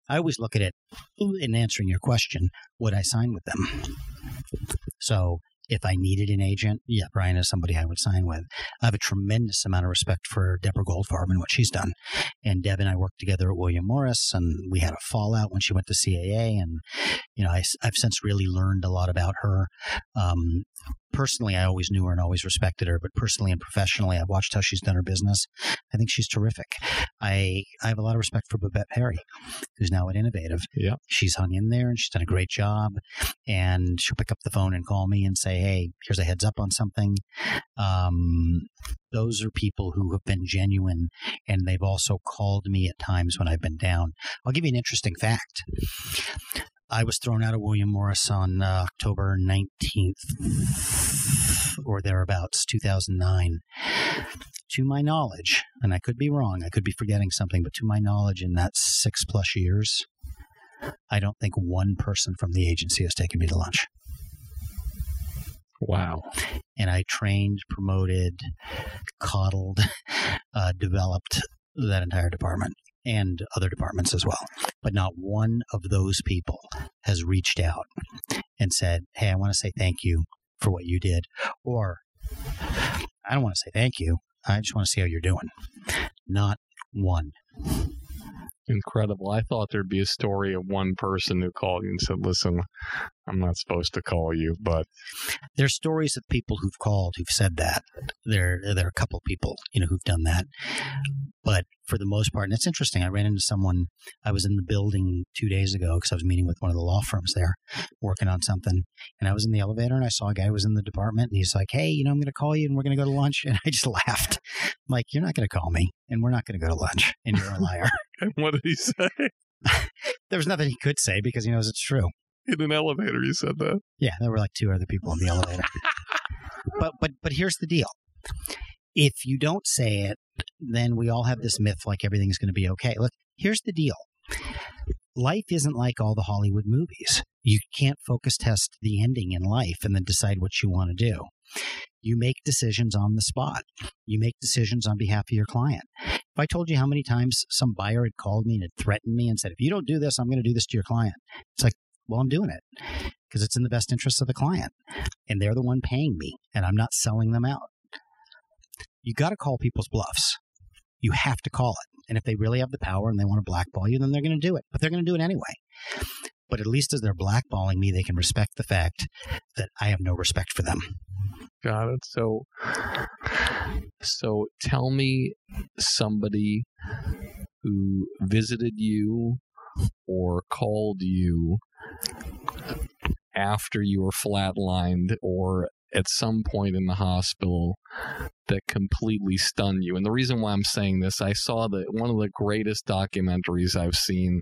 I always look at it in answering your question would I sign with them? So if I needed an agent, yeah, Brian is somebody I would sign with. I have a tremendous amount of respect for Deborah Goldfarb and what she's done. And Deb and I worked together at William Morris, and we had a fallout when she went to CAA. And, you know, I, have since really learned a lot about her. Um, personally, I always knew her and always respected her, but personally and professionally, I've watched how she's done her business. I think she's terrific. I, I have a lot of respect for Babette Perry, who's now at Innovative. Yeah. She's hung in there and she's done a great job. And she'll pick up the phone and call me and say, hey, here's a heads up on something. Um, those are people who have been genuine and they've also called me at times when I've been down. I'll give you an interesting fact. I was thrown out of William Morris on uh, October 19th or thereabouts, 2009. To my knowledge, and I could be wrong, I could be forgetting something, but to my knowledge, in that six plus years, I don't think one person from the agency has taken me to lunch. Wow. And I trained, promoted, coddled, uh, developed that entire department and other departments as well. But not one of those people has reached out and said, Hey, I want to say thank you for what you did. Or, I don't want to say thank you. I just want to see how you're doing. Not one incredible. I thought there'd be a story of one person who called you and said, "Listen, I'm not supposed to call you," but there's stories of people who've called who've said that. There, there are a couple people, you know, who've done that. But for the most part, and it's interesting. I ran into someone. I was in the building two days ago because I was meeting with one of the law firms there, working on something. And I was in the elevator and I saw a guy who was in the department, and he's like, "Hey, you know, I'm going to call you and we're going to go to lunch." And I just laughed. I'm like, "You're not going to call me, and we're not going to go to lunch, and you're a liar." and what did he say? there was nothing he could say because he knows it's true. In an elevator, You said that. Yeah, there were like two other people in the elevator. but but but here's the deal if you don't say it, then we all have this myth like everything's going to be okay. Look, here's the deal life isn't like all the Hollywood movies. You can't focus test the ending in life and then decide what you want to do. You make decisions on the spot. You make decisions on behalf of your client. If I told you how many times some buyer had called me and had threatened me and said, if you don't do this, I'm going to do this to your client, it's like, well, I'm doing it because it's in the best interest of the client. And they're the one paying me, and I'm not selling them out you got to call people's bluffs. You have to call it. And if they really have the power and they want to blackball you, then they're going to do it. But they're going to do it anyway. But at least as they're blackballing me, they can respect the fact that I have no respect for them. Got it. So, so tell me somebody who visited you or called you after you were flatlined or at some point in the hospital that completely stun you. And the reason why I'm saying this, I saw that one of the greatest documentaries I've seen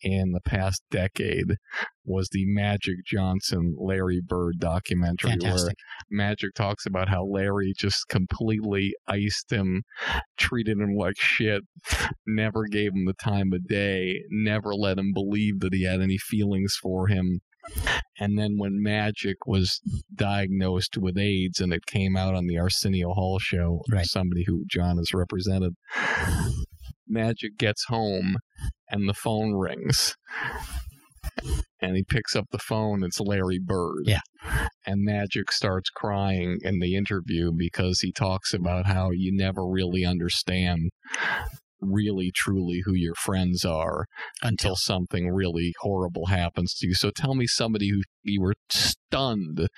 in the past decade was the Magic Johnson Larry Bird documentary Fantastic. where Magic talks about how Larry just completely iced him, treated him like shit, never gave him the time of day, never let him believe that he had any feelings for him and then when Magic was diagnosed with AIDS and it came out on the Arsenio Hall show, right. somebody who John has represented, Magic gets home and the phone rings. And he picks up the phone. It's Larry Bird. Yeah. And Magic starts crying in the interview because he talks about how you never really understand really truly who your friends are until something really horrible happens to you. So tell me somebody who you were stunned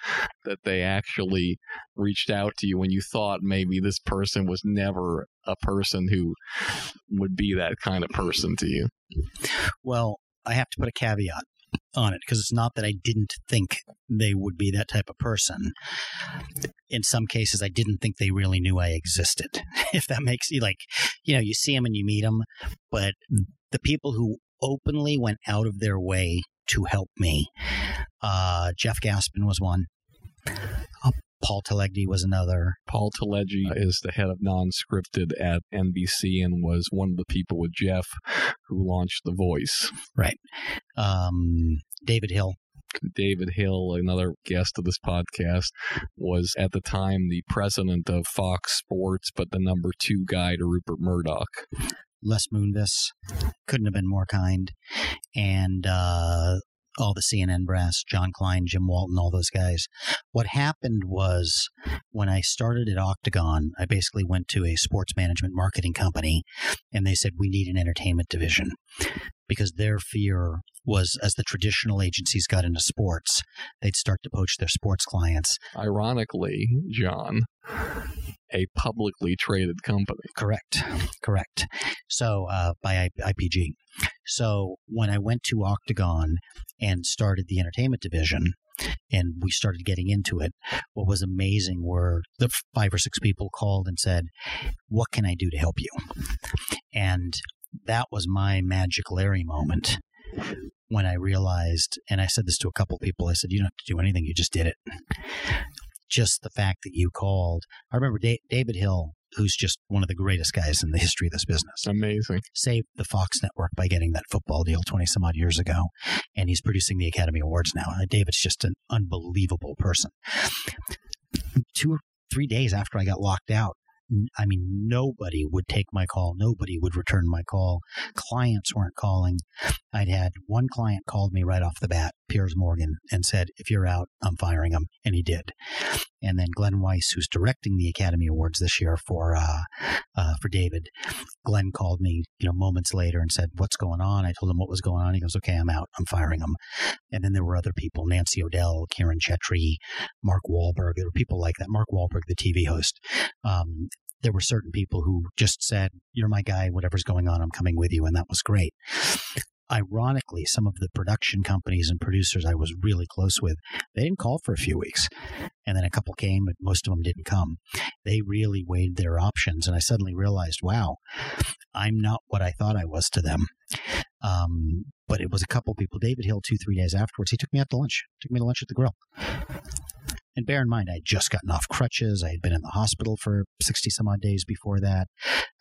that they actually reached out to you when you thought maybe this person was never a person who would be that kind of person to you. Well, I have to put a caveat on it because it's not that I didn't think they would be that type of person. In some cases, I didn't think they really knew I existed. if that makes you like, you know, you see them and you meet them, but the people who openly went out of their way to help me, uh, Jeff Gaspin was one. Uh, Paul Telegdy was another. Paul Telegdy is the head of non-scripted at NBC and was one of the people with Jeff who launched The Voice. Right. Um, David Hill. David Hill, another guest of this podcast, was at the time the president of Fox Sports, but the number two guy to Rupert Murdoch. Les Moonves couldn't have been more kind. And uh, all the CNN brass, Jon Klein, Jim Walton, all those guys. What happened was when I started at Octagon, I basically went to a sports management marketing company and they said, we need an entertainment division because their fear was as the traditional agencies got into sports, they'd start to poach their sports clients. Ironically, John, a publicly traded company. Correct, correct. So uh, by IPG. So when I went to Octagon and started the entertainment division, and we started getting into it. What was amazing were the five or six people called and said, "What can I do to help you?" And that was my magic Larry moment when I realized, and I said this to a couple people, I said, you don't have to do anything, you just did it. Just the fact that you called. I remember David Hill, who's just one of the greatest guys in the history of this business. Amazing. Saved the Fox network by getting that football deal 20 some odd years ago. And he's producing the Academy Awards now. Uh, David's just an unbelievable person. Two or three days after I got locked out, I mean, nobody would take my call. Nobody would return my call. Clients weren't calling. I'd had one client called me right off the bat, Piers Morgan, and said, if you're out, I'm firing him. And he did. And then Glenn Weiss, who's directing the Academy Awards this year for, uh, uh, for David, Glenn called me, you know, moments later and said, what's going on? I told him what was going on. He goes, okay, I'm out. I'm firing him. And then there were other people, Nancy O'Dell, Kiran Chetry, Mark Walberg. There were people like that. Mark Walberg, the TV host. Um, there were certain people who just said, You're my guy, whatever's going on, I'm coming with you. And that was great. Ironically, some of the production companies and producers I was really close with, they didn't call for a few weeks. And then a couple came, but most of them didn't come. They really weighed their options. And I suddenly realized, wow, I'm not what I thought I was to them. Um, but it was a couple people. David Hill, two, three days afterwards, he took me out to lunch, took me to lunch at the grill. And bear in mind, I had just gotten off crutches. I had been in the hospital for 60 some odd days before that.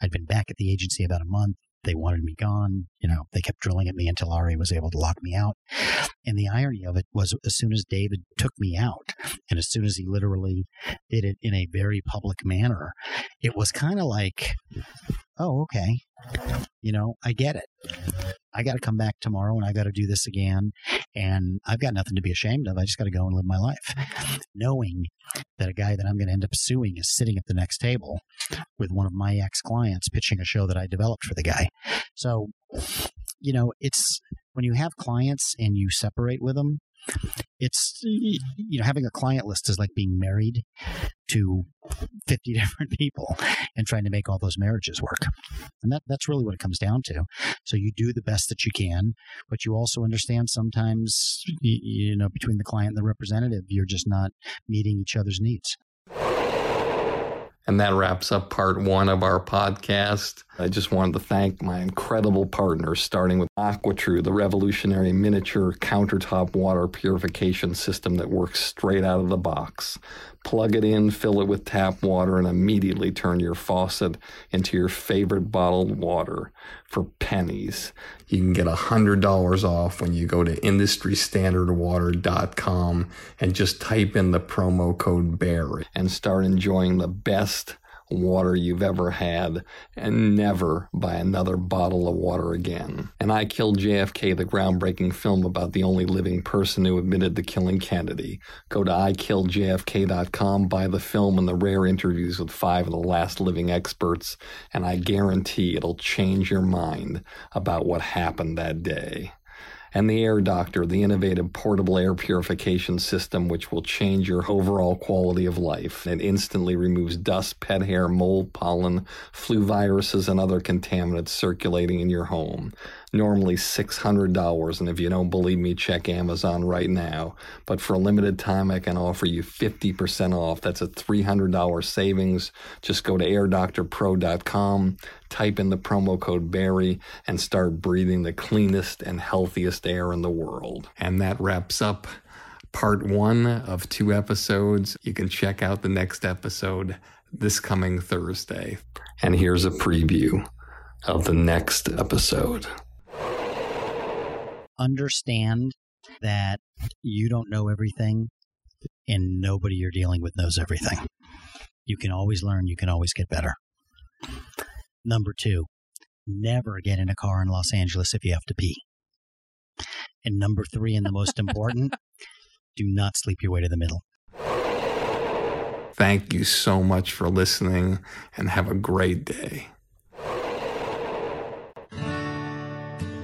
I'd been back at the agency about a month. They wanted me gone. You know, they kept drilling at me until Ari was able to lock me out. And the irony of it was as soon as David took me out, and as soon as he literally did it in a very public manner, it was kind of like, oh, okay. You know, I get it. I got to come back tomorrow and I got to do this again. And I've got nothing to be ashamed of. I just got to go and live my life. Knowing that a guy that I'm going to end up suing is sitting at the next table with one of my ex clients pitching a show that I developed for the guy. So, you know, it's when you have clients and you separate with them, it's you know having a client list is like being married to 50 different people and trying to make all those marriages work. And that that's really what it comes down to. So you do the best that you can but you also understand sometimes you know between the client and the representative you're just not meeting each other's needs. And that wraps up part one of our podcast. I just wanted to thank my incredible partners, starting with AquaTrue, the revolutionary miniature countertop water purification system that works straight out of the box. Plug it in, fill it with tap water, and immediately turn your faucet into your favorite bottled water for pennies. You can get $100 off when you go to industrystandardwater.com and just type in the promo code BARRY and start enjoying the best water you've ever had and never buy another bottle of water again. And I Killed JFK, the groundbreaking film about the only living person who admitted to killing Kennedy. Go to ikilljfk.com, buy the film and the rare interviews with five of the last living experts, and I guarantee it'll change your mind about what happened that day and the Air Doctor, the innovative portable air purification system which will change your overall quality of life. It instantly removes dust, pet hair, mold, pollen, flu viruses, and other contaminants circulating in your home normally $600. And if you don't believe me, check Amazon right now. But for a limited time, I can offer you 50% off. That's a $300 savings. Just go to airdoctorpro.com, type in the promo code BARRY, and start breathing the cleanest and healthiest air in the world. And that wraps up part one of two episodes. You can check out the next episode this coming Thursday. And here's a preview of the next episode understand that you don't know everything and nobody you're dealing with knows everything. You can always learn, you can always get better. Number two, never get in a car in Los Angeles if you have to pee. And number three, and the most important, do not sleep your way to the middle. Thank you so much for listening and have a great day.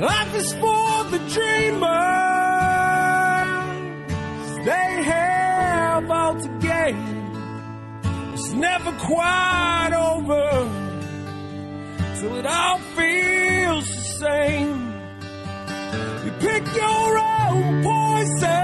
Life is for the dreamers. They have all to gain. It's never quite over till it all feels the same. You pick your own poison,